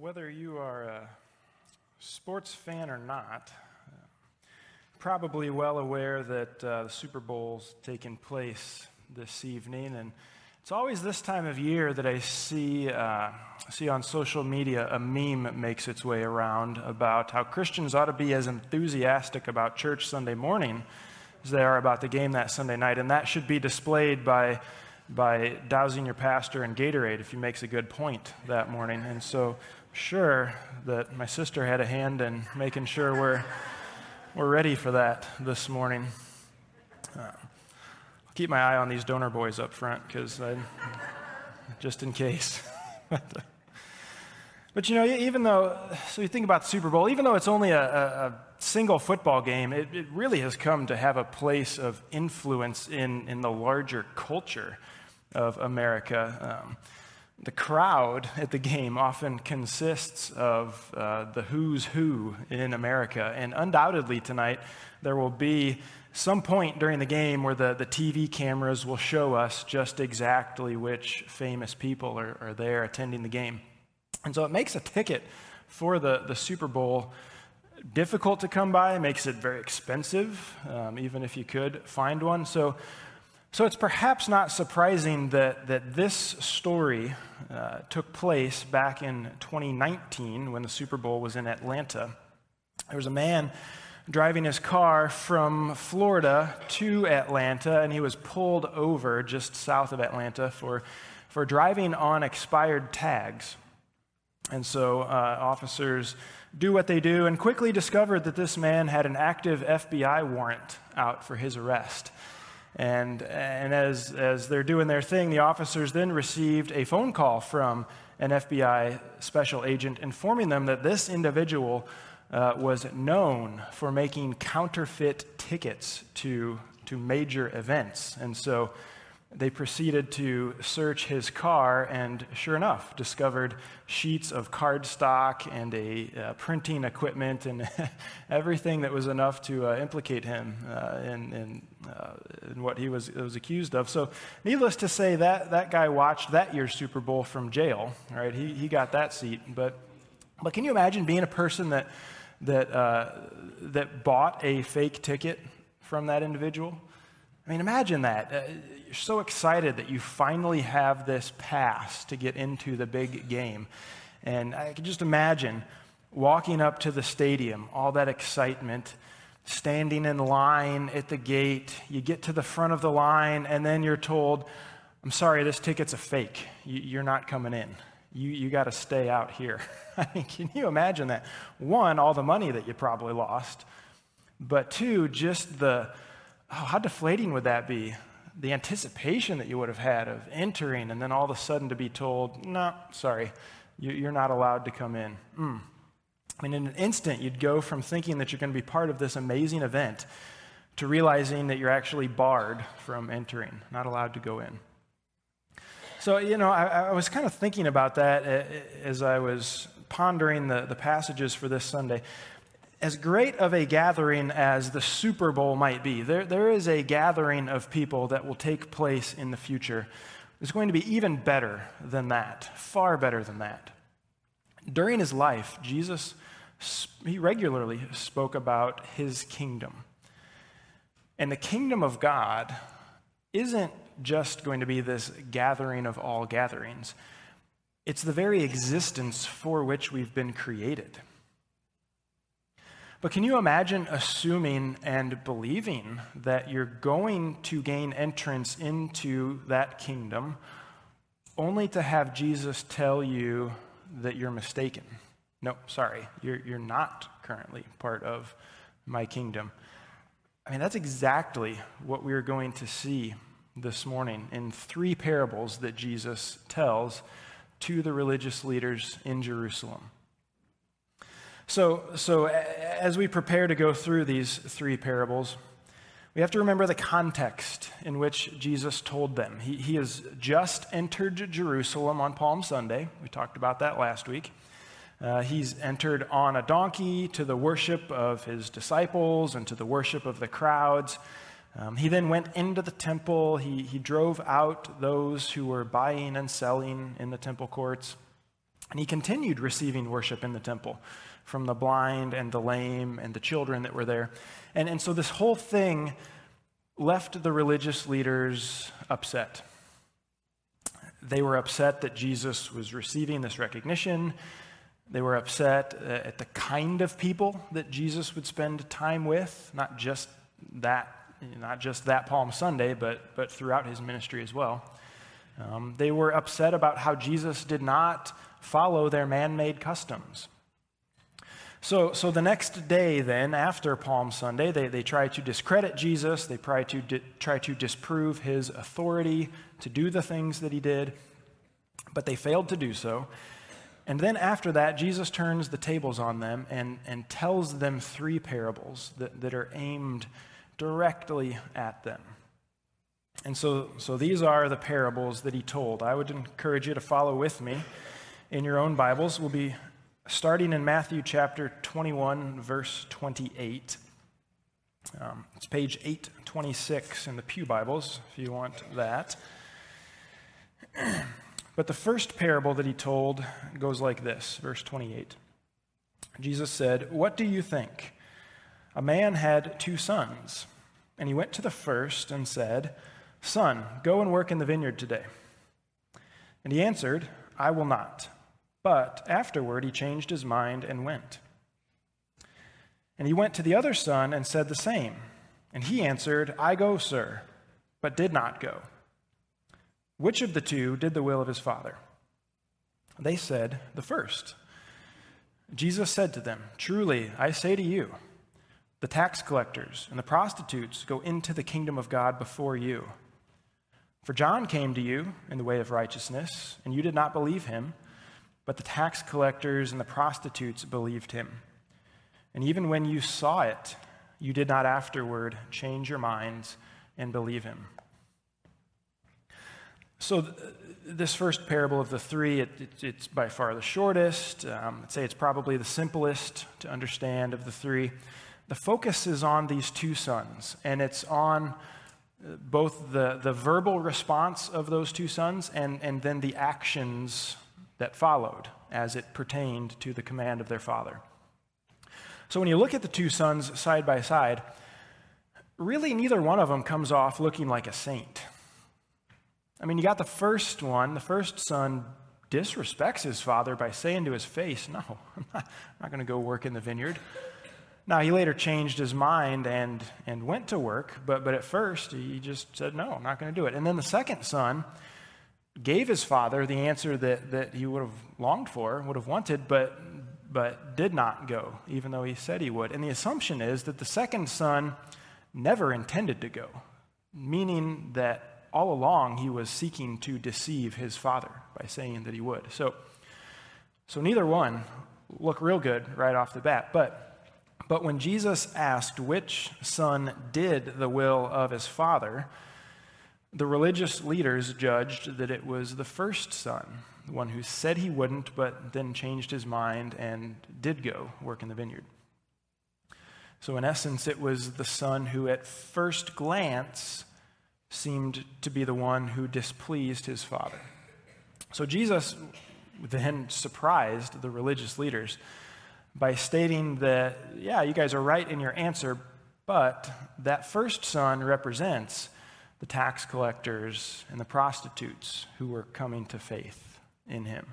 whether you are a sports fan or not, probably well aware that uh, the Super Bowl's taking place this evening, and it's always this time of year that I see uh, see on social media a meme makes its way around about how Christians ought to be as enthusiastic about church Sunday morning as they are about the game that Sunday night, and that should be displayed by by dousing your pastor in Gatorade if he makes a good point that morning. And so, sure that my sister had a hand in making sure we're, we're ready for that this morning. Uh, I'll keep my eye on these donor boys up front because just in case. but you know, even though, so you think about the Super Bowl, even though it's only a, a, a single football game, it, it, really has come to have a place of influence in, in the larger culture of America. Um, the crowd at the game often consists of uh, the who's who in America. And undoubtedly tonight, there will be some point during the game where the, the TV cameras will show us just exactly which famous people are, are there attending the game. And so it makes a ticket for the, the Super Bowl difficult to come by, makes it very expensive, um, even if you could find one. So so it's perhaps not surprising that, that this story uh, took place back in 2019 when the Super Bowl was in Atlanta. There was a man driving his car from Florida to Atlanta, and he was pulled over just south of Atlanta for, for driving on expired tags. And so uh, officers do what they do and quickly discovered that this man had an active FBI warrant out for his arrest. And, and as, as they're doing their thing, the officers then received a phone call from an FBI special agent informing them that this individual uh, was known for making counterfeit tickets to, to major events. And so they proceeded to search his car and, sure enough, discovered sheets of cardstock and a uh, printing equipment and everything that was enough to uh, implicate him uh, in, in, uh, in, what he was, was accused of. So, needless to say, that, that guy watched that year's Super Bowl from jail, right? He, he got that seat. But, but can you imagine being a person that, that, uh, that bought a fake ticket from that individual? I mean, imagine that. Uh, you're so excited that you finally have this pass to get into the big game. And I can just imagine walking up to the stadium, all that excitement, standing in line at the gate. You get to the front of the line, and then you're told, I'm sorry, this ticket's a fake. You, are not coming in. You, you got to stay out here. I mean, can you imagine that? One, all the money that you probably lost, but two, just the oh, how deflating would that be? The anticipation that you would have had of entering and then all of a sudden to be told, no, sorry, you're not allowed to come in. Mm. Mean, in an instant, you'd go from thinking that you're going to be part of this amazing event to realizing that you're actually barred from entering, not allowed to go in. So, you know, I, I was kind of thinking about that as I was pondering the, the passages for this Sunday as great of a gathering as the Super Bowl might be, there, there is a gathering of people that will take place in the future. It's going to be even better than that, far better than that. During his life, Jesus, he regularly spoke about his kingdom. And the kingdom of God isn't just going to be this gathering of all gatherings, it's the very existence for which we've been created. But can you imagine assuming and believing that you're going to gain entrance into that kingdom only to have Jesus tell you that you're mistaken? No, sorry, you're, you're not currently part of my kingdom. I mean, that's exactly what we are going to see this morning in three parables that Jesus tells to the religious leaders in Jerusalem. So, so as we prepare to go through these three parables, we have to remember the context in which Jesus told them. He, he has just entered Jerusalem on Palm Sunday. We talked about that last week. Uh, he's entered on a donkey to the worship of his disciples and to the worship of the crowds. Um, he then went into the temple. He, he drove out those who were buying and selling in the temple courts. And he continued receiving worship in the temple from the blind and the lame and the children that were there. And, and so this whole thing left the religious leaders upset. They were upset that Jesus was receiving this recognition. They were upset uh, at the kind of people that Jesus would spend time with, not just that, not just that Palm Sunday, but, but throughout his ministry as well. Um, they were upset about how Jesus did not follow their man made customs. So, so the next day, then, after Palm Sunday, they, they try to discredit Jesus. They try to, di- try to disprove his authority to do the things that he did, but they failed to do so. And then after that, Jesus turns the tables on them and, and tells them three parables that, that are aimed directly at them. And so, so these are the parables that he told. I would encourage you to follow with me in your own Bibles. We'll be starting in Matthew chapter 21, verse 28. Um, it's page 826 in the Pew Bibles, if you want that. but the first parable that he told goes like this, verse 28. Jesus said, What do you think? A man had two sons, and he went to the first and said, Son, go and work in the vineyard today. And he answered, I will not. But afterward he changed his mind and went. And he went to the other son and said the same. And he answered, I go, sir, but did not go. Which of the two did the will of his father? They said, The first. Jesus said to them, Truly, I say to you, the tax collectors and the prostitutes go into the kingdom of God before you. For John came to you in the way of righteousness, and you did not believe him but the tax collectors and the prostitutes believed him. And even when you saw it, you did not afterward change your minds and believe him. So, th- this first parable of the three, it, it, it's by far the shortest. Um, I'd say it's probably the simplest to understand of the three. The focus is on these two sons, and it's on uh, both the, the verbal response of those two sons and, and then the actions that followed as it pertained to the command of their father. So when you look at the two sons side by side, really neither one of them comes off looking like a saint. I mean, you got the first one, the first son disrespects his father by saying to his face, No, I'm not, not going to go work in the vineyard. Now, he later changed his mind and, and went to work, but, but at first he just said, No, I'm not going to do it. And then the second son, gave his father the answer that, that he would have longed for, would have wanted, but, but did not go, even though he said he would. And the assumption is that the second son never intended to go, meaning that all along he was seeking to deceive his father by saying that he would. So, so neither one look real good right off the bat. But, but when Jesus asked which son did the will of his father, the religious leaders judged that it was the first son, the one who said he wouldn't, but then changed his mind and did go work in the vineyard. So, in essence, it was the son who, at first glance, seemed to be the one who displeased his father. So, Jesus then surprised the religious leaders by stating that, yeah, you guys are right in your answer, but that first son represents the tax collectors and the prostitutes who were coming to faith in him.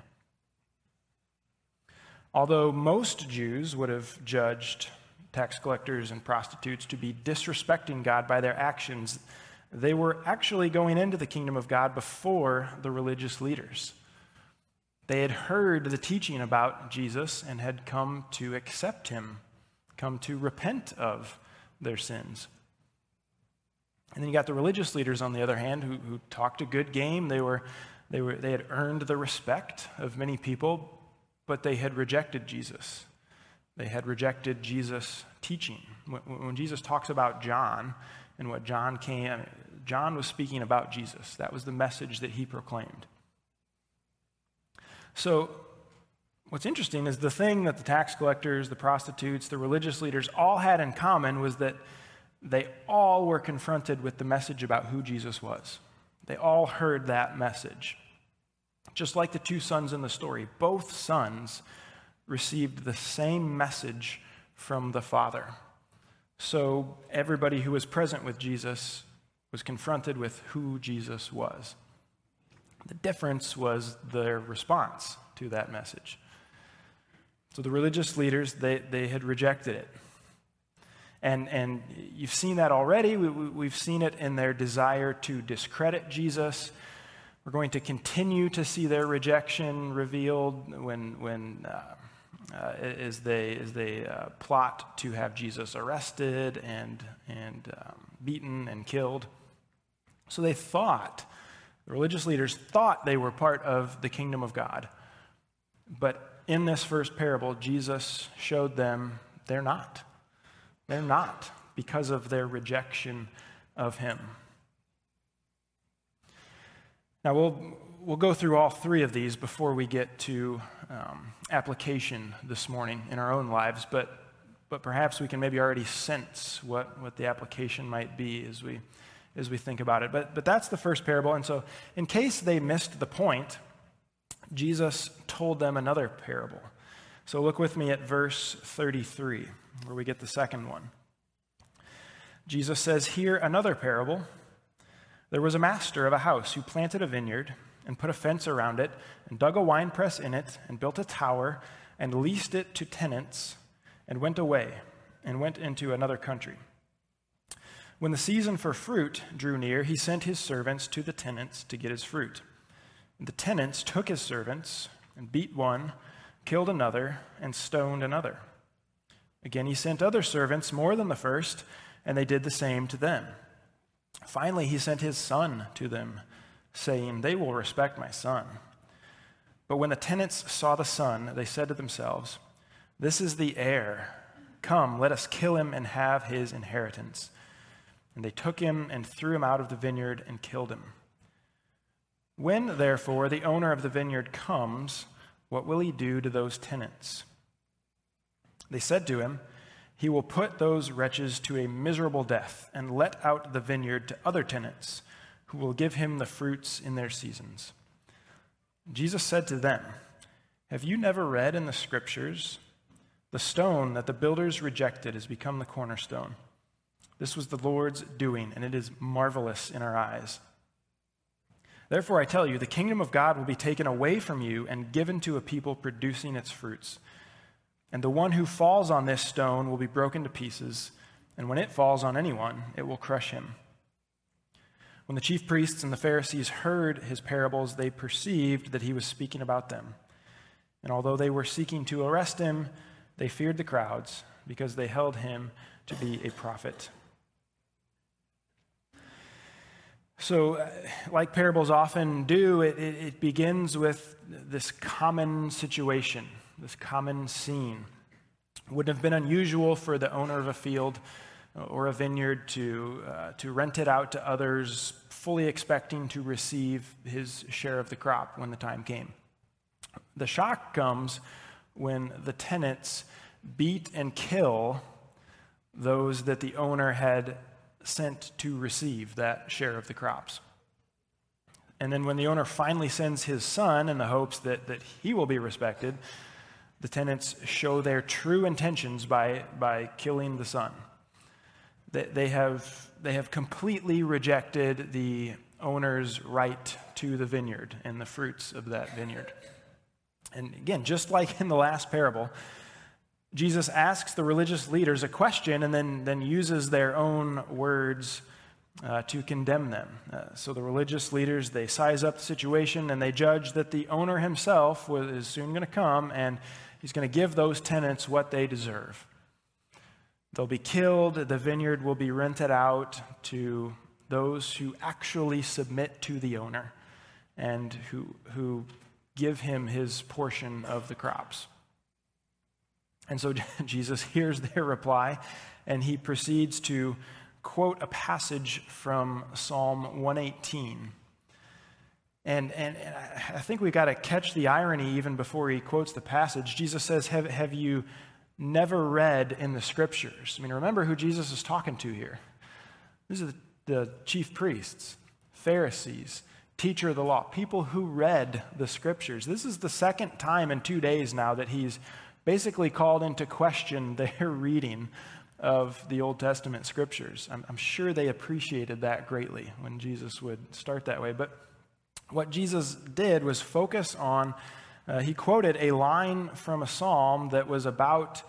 Although most Jews would have judged tax collectors and prostitutes to be disrespecting God by their actions, they were actually going into the kingdom of God before the religious leaders. They had heard the teaching about Jesus and had come to accept him, come to repent of their sins. And then you got the religious leaders, on the other hand, who, who talked a good game. They, were, they, were, they had earned the respect of many people, but they had rejected Jesus. They had rejected Jesus' teaching. When, when Jesus talks about John and what John came, John was speaking about Jesus. That was the message that he proclaimed. So, what's interesting is the thing that the tax collectors, the prostitutes, the religious leaders all had in common was that they all were confronted with the message about who Jesus was. They all heard that message. Just like the two sons in the story, both sons received the same message from the Father. So everybody who was present with Jesus was confronted with who Jesus was. The difference was their response to that message. So the religious leaders, they, they had rejected it. And, and you've seen that already. We, we, have seen it in their desire to discredit Jesus. We're going to continue to see their rejection revealed when, when uh, uh, as they, as they uh, plot to have Jesus arrested and, and um, beaten and killed. So they thought, the religious leaders thought they were part of the kingdom of God. But in this first parable, Jesus showed them they're not. They're not because of their rejection of him. Now, we'll, we'll go through all three of these before we get to um, application this morning in our own lives, but, but perhaps we can maybe already sense what, what the application might be as we, as we think about it. But, but that's the first parable. And so, in case they missed the point, Jesus told them another parable. So, look with me at verse 33, where we get the second one. Jesus says, Hear another parable. There was a master of a house who planted a vineyard and put a fence around it, and dug a winepress in it, and built a tower, and leased it to tenants, and went away, and went into another country. When the season for fruit drew near, he sent his servants to the tenants to get his fruit. And the tenants took his servants, and beat one, killed another, and stoned another. Again, he sent other servants, more than the first, and they did the same to them. Finally, he sent his son to them saying, They will respect my son. But when the tenants saw the son, they said to themselves, This is the heir. Come, let us kill him and have his inheritance. And they took him and threw him out of the vineyard and killed him. When, therefore, the owner of the vineyard comes, what will he do to those tenants? They said to him, He will put those wretches to a miserable death and let out the vineyard to other tenants who will give him the fruits in their seasons. Jesus said to them, Have you never read in the scriptures, the stone that the builders rejected has become the cornerstone? This was the Lord's doing, and it is marvelous in our eyes. Therefore, I tell you, the kingdom of God will be taken away from you and given to a people producing its fruits. And the one who falls on this stone will be broken to pieces, and when it falls on anyone, it will crush him. When the chief priests and the Pharisees heard his parables, they perceived that he was speaking about them. And although they were seeking to arrest him, they feared the crowds because they held him to be a prophet. So, uh, like parables often do, it, it, it begins with this common situation, this common scene. It wouldn't have been unusual for the owner of a field or a vineyard to, uh, to rent it out to others, fully expecting to receive his share of the crop when the time came. The shock comes when the tenants beat and kill those that the owner had sent to receive that share of the crops. And then when the owner finally sends his son in the hopes that, that he will be respected, the tenants show their true intentions by, by killing the son. They have, they have completely rejected the owner's right to the vineyard and the fruits of that vineyard. And again, just like in the last parable, Jesus asks the religious leaders a question and then, then uses their own words uh, to condemn them. Uh, so the religious leaders, they size up the situation and they judge that the owner himself is soon going to come and he's going to give those tenants what they deserve. They'll be killed. The vineyard will be rented out to those who actually submit to the owner and who, who give him his portion of the crops. And so Jesus hears their reply and he proceeds to quote a passage from Psalm 118. And, and, and I think we've got to catch the irony even before he quotes the passage. Jesus says, Have, have you never read in the scriptures. I mean, remember who Jesus is talking to here. These are the, the chief priests, Pharisees, teacher of the law, people who read the scriptures. This is the second time in two days now that he's basically called into question their reading of the Old Testament scriptures. I'm, I'm, sure they appreciated that greatly when Jesus would start that way. But what Jesus did was focus on, uh, he quoted a line from a psalm that was about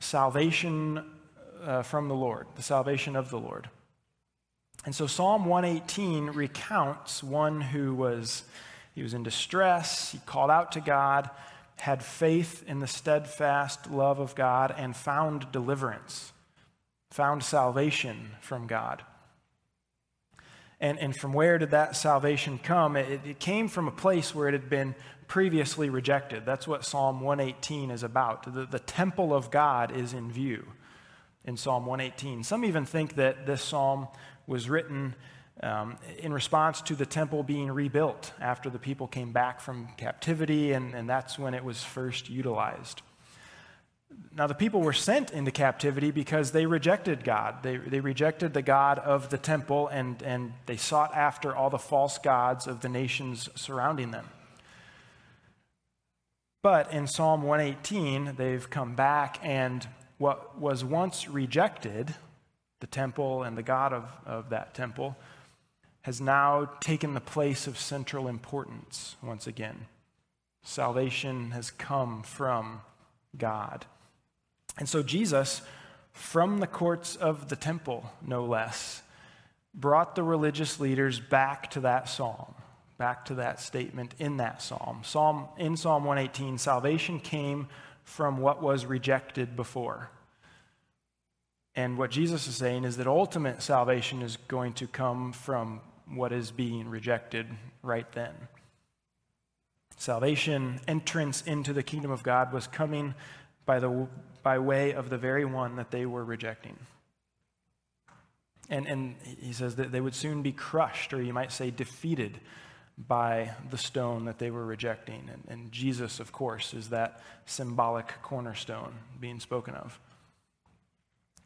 salvation uh, from the Lord, the salvation of the Lord. And so Psalm 118 recounts one who was he was in distress, he called out to God, had faith in the steadfast love of God and found deliverance, found salvation from God. And, and from where did that salvation come? It, it came from a place where it had been previously rejected. That's what Psalm 118 is about. The, the temple of God is in view in Psalm 118. Some even think that this psalm was written um, in response to the temple being rebuilt after the people came back from captivity, and, and that's when it was first utilized. Now, the people were sent into captivity because they rejected God. They, they rejected the God of the temple and, and they sought after all the false gods of the nations surrounding them. But in Psalm 118, they've come back, and what was once rejected, the temple and the God of, of that temple, has now taken the place of central importance once again. Salvation has come from God. And so Jesus, from the courts of the temple, no less, brought the religious leaders back to that psalm, back to that statement in that psalm. Psalm in Psalm 118, salvation came from what was rejected before. And what Jesus is saying is that ultimate salvation is going to come from what is being rejected right then. Salvation, entrance into the kingdom of God was coming by, the, by way of the very one that they were rejecting. And, and he says that they would soon be crushed, or you might say defeated, by the stone that they were rejecting. And, and Jesus, of course, is that symbolic cornerstone being spoken of.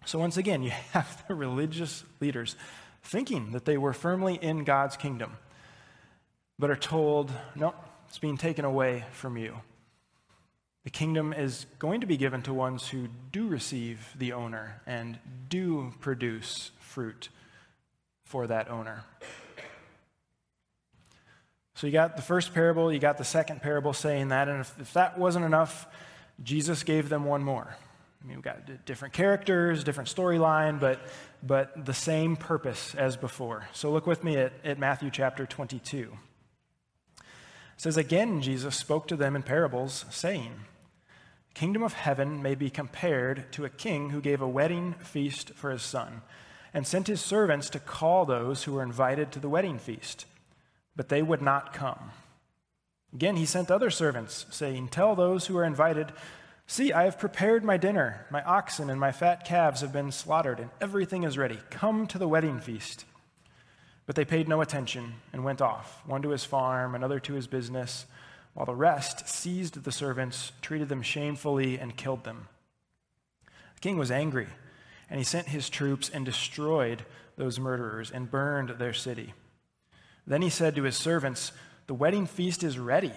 So, once again, you have the religious leaders thinking that they were firmly in God's kingdom, but are told, no, it's being taken away from you. The kingdom is going to be given to ones who do receive the owner and do produce fruit for that owner. So you got the first parable, you got the second parable saying that, and if, if that wasn't enough, Jesus gave them one more. I mean, we've got different characters, different storyline, but, but the same purpose as before. So look with me at, at Matthew chapter 22. It says, Again, Jesus spoke to them in parables, saying, Kingdom of heaven may be compared to a king who gave a wedding feast for his son, and sent his servants to call those who were invited to the wedding feast, but they would not come. Again, he sent other servants, saying, Tell those who are invited, See, I have prepared my dinner. My oxen and my fat calves have been slaughtered, and everything is ready. Come to the wedding feast. But they paid no attention and went off, one to his farm, another to his business, while the rest seized the servants, treated them shamefully, and killed them. The king was angry, and he sent his troops and destroyed those murderers and burned their city. Then he said to his servants, The wedding feast is ready,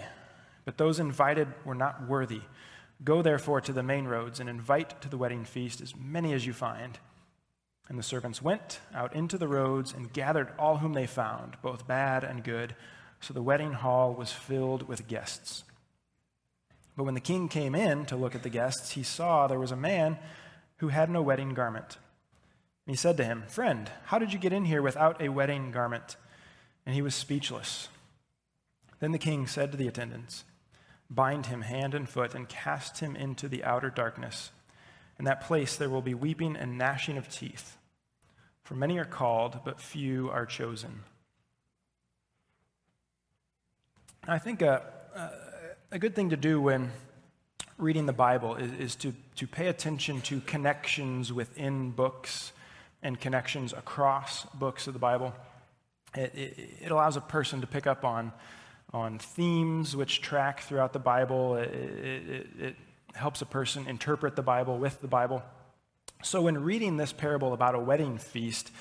but those invited were not worthy. Go therefore to the main roads and invite to the wedding feast as many as you find. And the servants went out into the roads and gathered all whom they found, both bad and good. So the wedding hall was filled with guests. But when the king came in to look at the guests, he saw there was a man who had no wedding garment. And he said to him, Friend, how did you get in here without a wedding garment? And he was speechless. Then the king said to the attendants, bind him hand and foot, and cast him into the outer darkness. In that place there will be weeping and gnashing of teeth. For many are called, but few are chosen. I think a, a good thing to do when reading the Bible is, is to, to pay attention to connections within books and connections across books of the Bible. It, it, it allows a person to pick up on on themes which track throughout the Bible. It, it, it, helps a person interpret the Bible with the Bible. So, when reading this parable about a wedding feast,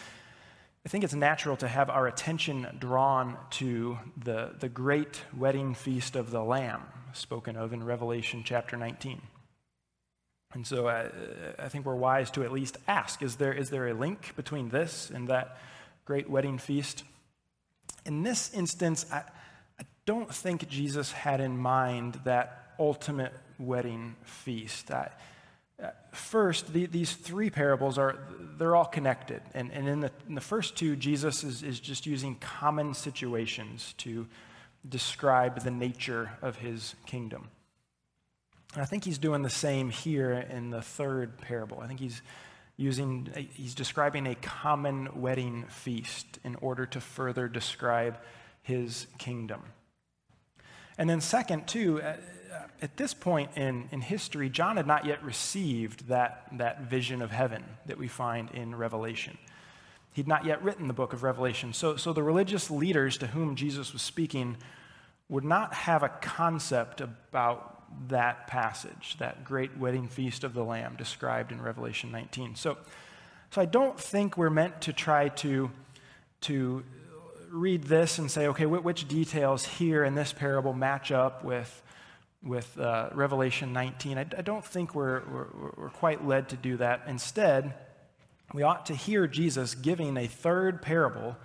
I think it's natural to have our attention drawn to the, the great wedding feast of the Lamb, spoken of in Revelation chapter 19. And so I, uh, I think we're wise to at least ask is there, is there a link between this and that great wedding feast? In this instance, I, I don't think Jesus had in mind that ultimate wedding feast. Uh, first, the, these three parables are they're all connected. And, and in, the, in the first two, Jesus is, is just using common situations to describe the nature of his kingdom. And I think he's doing the same here in the third parable. I think he's using, he's describing a common wedding feast in order to further describe his kingdom. And then, second, too, uh, uh, at this point in, in history, John had not yet received that, that vision of heaven that we find in Revelation. He'd not yet written the book of Revelation. So, so the religious leaders to whom Jesus was speaking would not have a concept about that passage, that great wedding feast of the Lamb described in Revelation 19. So, so I don't think we're meant to try to, to read this and say, okay, which details here in this parable match up with, with uh, Revelation 19. I, I don't think we're, we're, we're quite led to do that. Instead, we ought to hear Jesus giving a third parable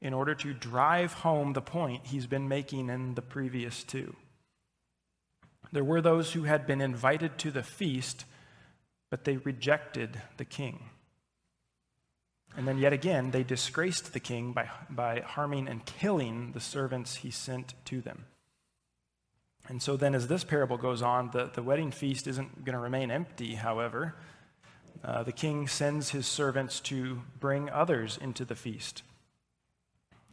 in order to drive home the point he's been making in the previous two. There were those who had been invited to the feast, but they rejected the king. And then, yet again, they disgraced the king by, by harming and killing the servants he sent to them. And so, then, as this parable goes on, the, the wedding feast isn't going to remain empty, however. Uh, the king sends his servants to bring others into the feast.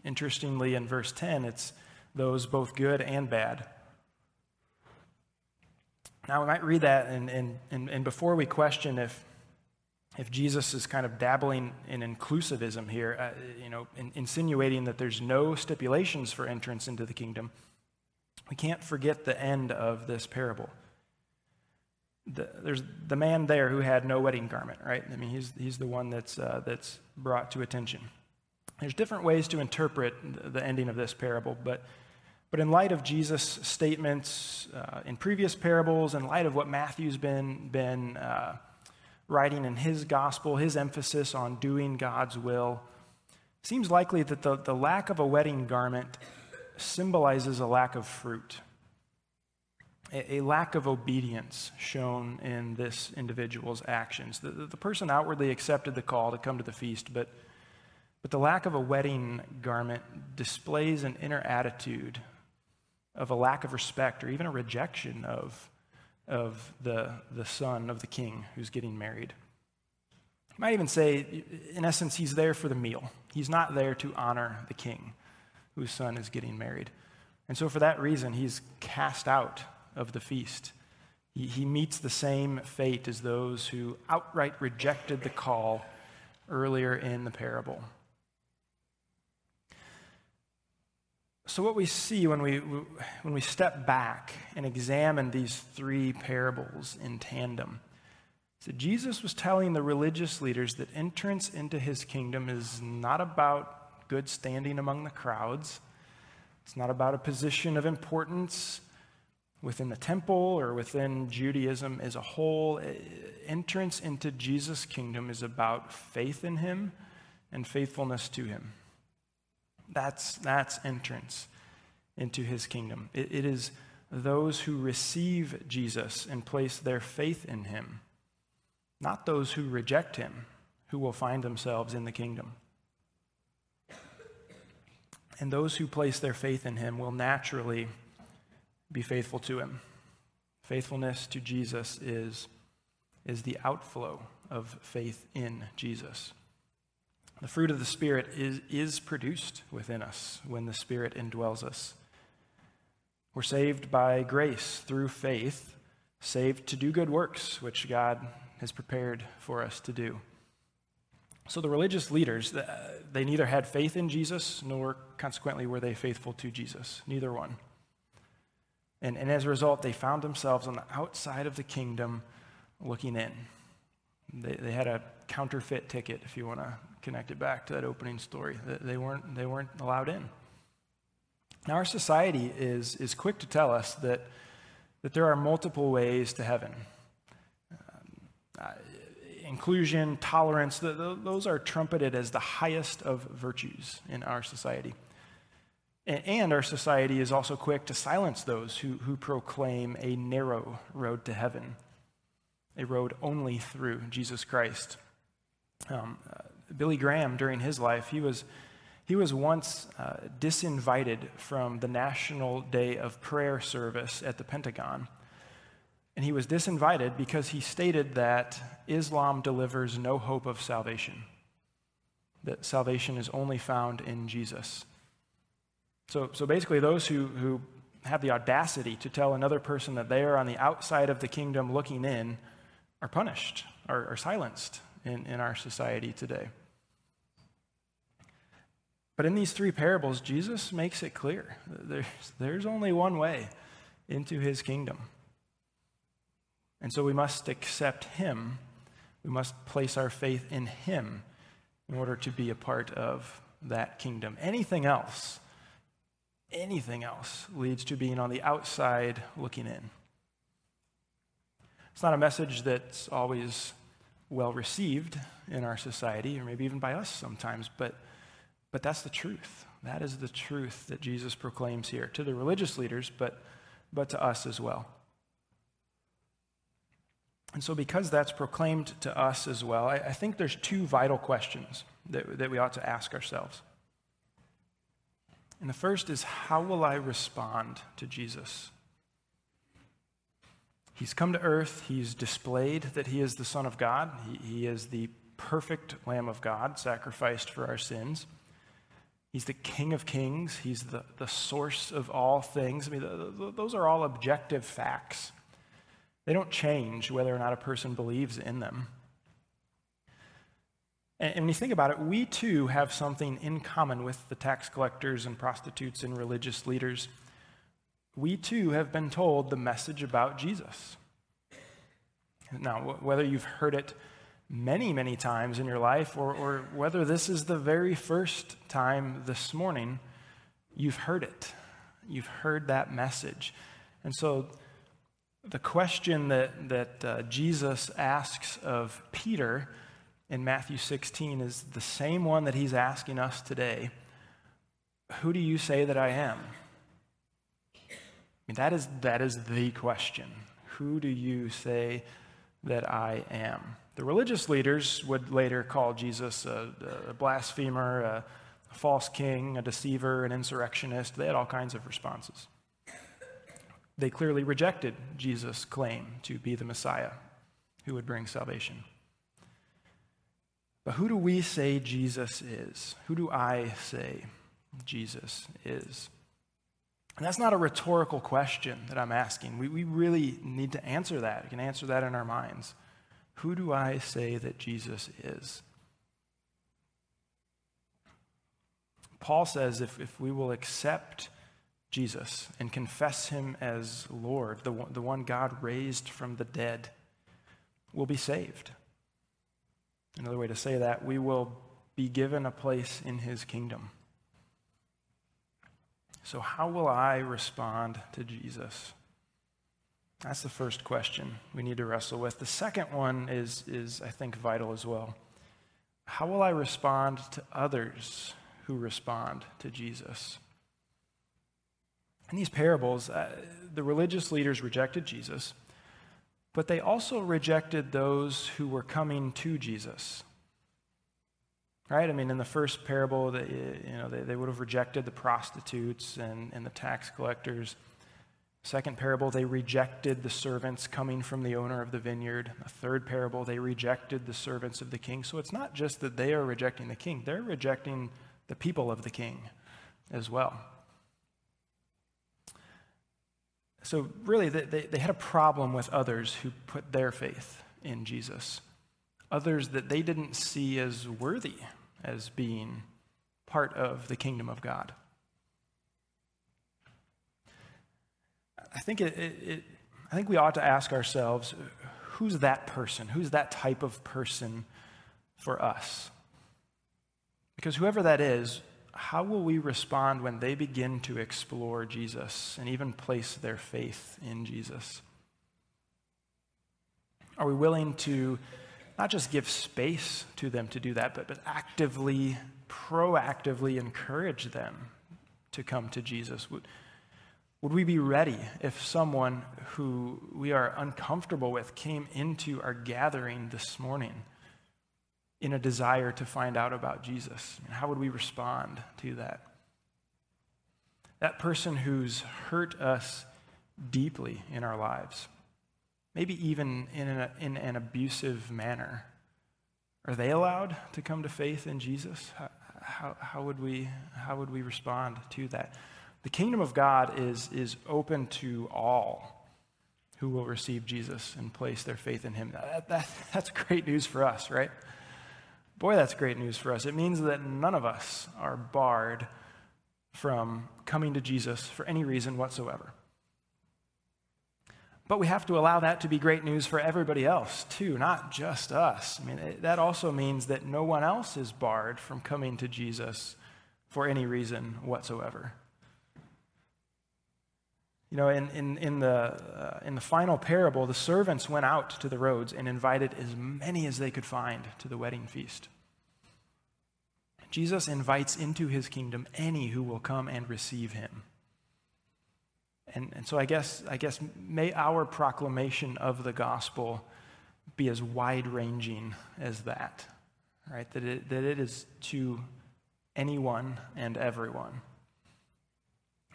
Interestingly, in verse 10, it's those both good and bad. Now, we might read that, and, and, and, and before we question if, if Jesus is kind of dabbling in inclusivism here, uh, you know, in, insinuating that there's no stipulations for entrance into the kingdom, we can't forget the end of this parable. The, there's the man there who had no wedding garment, right? I mean, he's, he's the one that's, uh, that's brought to attention. There's different ways to interpret the ending of this parable, but but in light of Jesus' statements uh, in previous parables, in light of what Matthew's been, been uh, writing in his gospel, his emphasis on doing God's will, seems likely that the, the lack of a wedding garment symbolizes a lack of fruit, a, a lack of obedience shown in this individual's actions. The, the person outwardly accepted the call to come to the feast, but, but the lack of a wedding garment displays an inner attitude of a lack of respect or even a rejection of, of the, the son of the king who's getting married. You might even say, in essence, he's there for the meal. He's not there to honor the king whose son is getting married. And so, for that reason, he's cast out of the feast. He, he meets the same fate as those who outright rejected the call earlier in the parable. So, what we see when we, when we step back and examine these three parables in tandem is that Jesus was telling the religious leaders that entrance into his kingdom is not about good standing among the crowds, it's not about a position of importance within the temple or within Judaism as a whole. Entrance into Jesus' kingdom is about faith in him and faithfulness to him. That's, that's entrance into his kingdom. It, it is those who receive Jesus and place their faith in him, not those who reject him, who will find themselves in the kingdom. And those who place their faith in him will naturally be faithful to him. Faithfulness to Jesus is, is the outflow of faith in Jesus. The fruit of the Spirit is, is produced within us when the Spirit indwells us. We're saved by grace through faith, saved to do good works, which God has prepared for us to do. So the religious leaders, they neither had faith in Jesus, nor consequently were they faithful to Jesus. Neither one. And, and as a result, they found themselves on the outside of the kingdom looking in. They, they had a counterfeit ticket, if you want to connect it back to that opening story. They weren't, they weren't allowed in. Now, our society is, is quick to tell us that, that there are multiple ways to heaven. Uh, inclusion, tolerance, the, the, those are trumpeted as the highest of virtues in our society. And, and our society is also quick to silence those who, who proclaim a narrow road to heaven, a road only through Jesus Christ. Um, uh, Billy Graham, during his life, he was, he was once uh, disinvited from the National Day of Prayer service at the Pentagon. And he was disinvited because he stated that Islam delivers no hope of salvation, that salvation is only found in Jesus. So, so basically, those who, who have the audacity to tell another person that they are on the outside of the kingdom looking in are punished, are, are silenced in, in our society today. But in these three parables, Jesus makes it clear there's, there's only one way into his kingdom. And so we must accept him. We must place our faith in him in order to be a part of that kingdom. Anything else, anything else leads to being on the outside looking in. It's not a message that's always well received in our society, or maybe even by us sometimes, but but that's the truth. That is the truth that Jesus proclaims here to the religious leaders, but, but to us as well. And so, because that's proclaimed to us as well, I, I think there's two vital questions that, that we ought to ask ourselves. And the first is how will I respond to Jesus? He's come to earth, he's displayed that he is the Son of God, he, he is the perfect Lamb of God, sacrificed for our sins. He's the King of Kings. He's the, the source of all things. I mean, the, the, those are all objective facts. They don't change whether or not a person believes in them. And, and when you think about it, we too have something in common with the tax collectors and prostitutes and religious leaders. We too have been told the message about Jesus. Now, whether you've heard it many, many times in your life, or, or whether this is the very first time this morning, you've heard it. You've heard that message. And so the question that, that uh, Jesus asks of Peter in Matthew 16 is the same one that he's asking us today. Who do you say that I am? I mean, that is, that is the question. Who do you say that I am? The religious leaders would later call Jesus a, a blasphemer, a, a false king, a deceiver, an insurrectionist. They had all kinds of responses. They clearly rejected Jesus' claim to be the Messiah who would bring salvation. But who do we say Jesus is? Who do I say Jesus is? And that's not a rhetorical question that I'm asking. We, we really need to answer that. We can answer that in our minds. Who do I say that Jesus is? Paul says if, if we will accept Jesus and confess him as Lord, the the one God raised from the dead, we'll be saved. Another way to say that, we will be given a place in his kingdom. So, how will I respond to Jesus? That's the first question we need to wrestle with. The second one is, is, I think, vital as well. How will I respond to others who respond to Jesus? In these parables, uh, the religious leaders rejected Jesus, but they also rejected those who were coming to Jesus. Right? I mean, in the first parable, they, you know, they, they would have rejected the prostitutes and, and the tax collectors. Second parable, they rejected the servants coming from the owner of the vineyard. A third parable, they rejected the servants of the king. So it's not just that they are rejecting the king, they're rejecting the people of the king as well. So, really, they, they had a problem with others who put their faith in Jesus, others that they didn't see as worthy as being part of the kingdom of God. I think, it, it, it, I think we ought to ask ourselves who's that person? Who's that type of person for us? Because whoever that is, how will we respond when they begin to explore Jesus and even place their faith in Jesus? Are we willing to not just give space to them to do that, but, but actively, proactively encourage them to come to Jesus? Would, would we be ready if someone who we are uncomfortable with came into our gathering this morning in a desire to find out about Jesus? how would we respond to that? That person who's hurt us deeply in our lives, maybe even in, a, in an abusive manner, are they allowed to come to faith in Jesus? How, how, how, would, we, how would we respond to that? The kingdom of God is, is open to all who will receive Jesus and place their faith in him. That, that, that's great news for us, right? Boy, that's great news for us. It means that none of us are barred from coming to Jesus for any reason whatsoever. But we have to allow that to be great news for everybody else, too, not just us. I mean, it, that also means that no one else is barred from coming to Jesus for any reason whatsoever. You know, in, in, in, the, uh, in the final parable, the servants went out to the roads and invited as many as they could find to the wedding feast. Jesus invites into his kingdom any who will come and receive him. And, and so I guess, I guess may our proclamation of the gospel be as wide ranging as that, right? That it, that it is to anyone and everyone.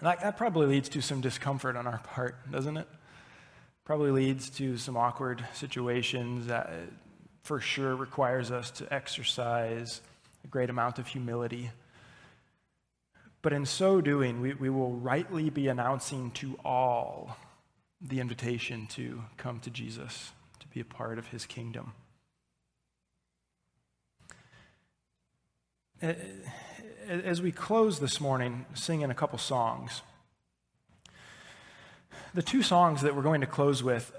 That, that probably leads to some discomfort on our part, doesn't it? Probably leads to some awkward situations that uh, for sure requires us to exercise a great amount of humility. But in so doing, we, we will rightly be announcing to all the invitation to come to Jesus, to be a part of his kingdom. Uh, as we close this morning singing a couple songs, the two songs that we're going to close with,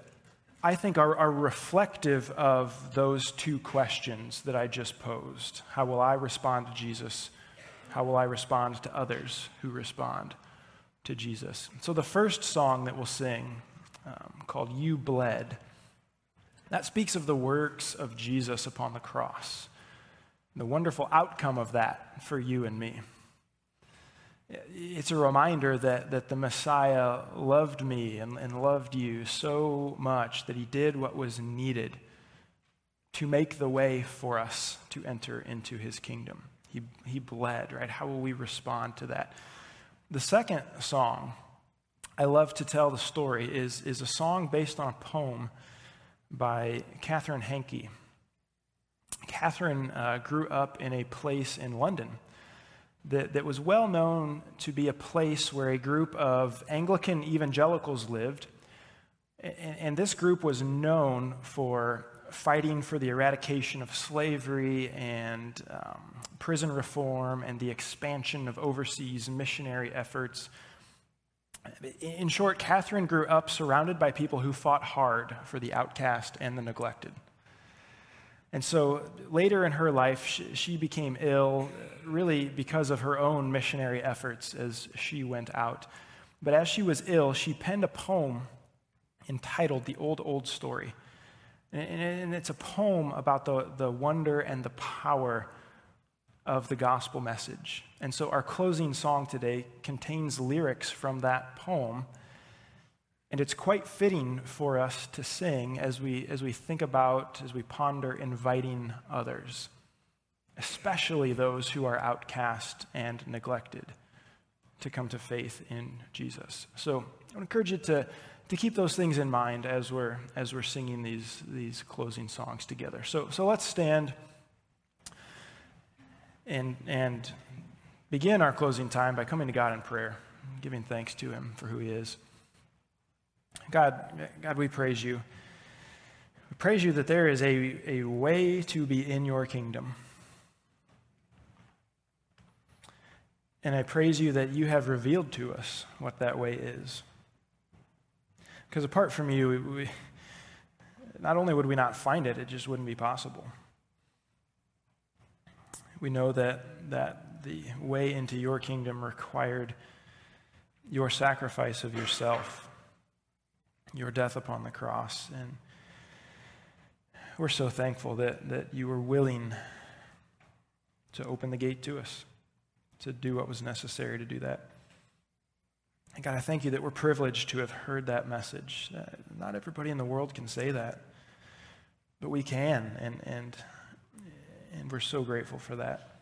I think, are, are, reflective of those two questions that I just posed. How will I respond to Jesus? How will I respond to others who respond to Jesus? So, the first song that we'll sing, um, called You Bled, that speaks of the works of Jesus upon the cross the wonderful outcome of that for you and me. It's a reminder that, that the Messiah loved me and, and loved you so much that he did what was needed to make the way for us to enter into his kingdom. He, he bled, right? How will we respond to that? The second song I love to tell the story is, is a song based on a poem by Catherine Hankey. Catherine uh, grew up in a place in London that, that was well known to be a place where a group of Anglican evangelicals lived. And, and this group was known for fighting for the eradication of slavery and um, prison reform and the expansion of overseas missionary efforts. In short, Catherine grew up surrounded by people who fought hard for the outcast and the neglected. And so later in her life, she, she, became ill, really because of her own missionary efforts as she went out. But as she was ill, she penned a poem entitled The Old, Old Story. And, it's a poem about the, the wonder and the power of the gospel message. And so our closing song today contains lyrics from that poem and it's quite fitting for us to sing as we, as we think about, as we ponder inviting others, especially those who are outcast and neglected, to come to faith in Jesus. So I would encourage you to, to keep those things in mind as we're, as we're singing these, these closing songs together. So, so let's stand and, and begin our closing time by coming to God in prayer, giving thanks to Him for who He is. God, God, we praise you. We praise you that there is a, a way to be in your kingdom. And I praise you that you have revealed to us what that way is. Because apart from you, we, we, not only would we not find it, it just wouldn't be possible. We know that, that the way into your kingdom required your sacrifice of yourself, your death upon the cross. And we're so thankful that, that you were willing to open the gate to us, to do what was necessary to do that. And God, I thank you that we're privileged to have heard that message. Uh, not everybody in the world can say that, but we can, and, and, and we're so grateful for that.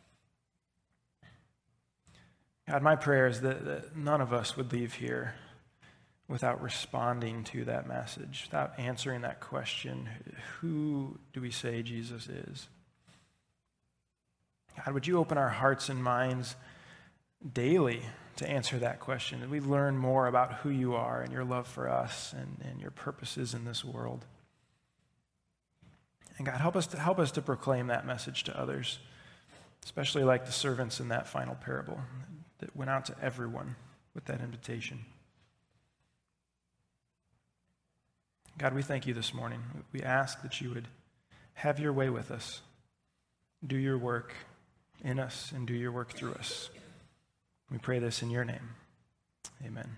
God, my prayer is that, that none of us would leave here without responding to that message, without answering that question who do we say Jesus is? God, would you open our hearts and minds daily to answer that question? That we learn more about who you are and your love for us and, and your purposes in this world. And God, help us to help us to proclaim that message to others, especially like the servants in that final parable that went out to everyone with that invitation. God, we thank you this morning. We ask that you would have your way with us, do your work in us, and do your work through us. We pray this in your name. Amen.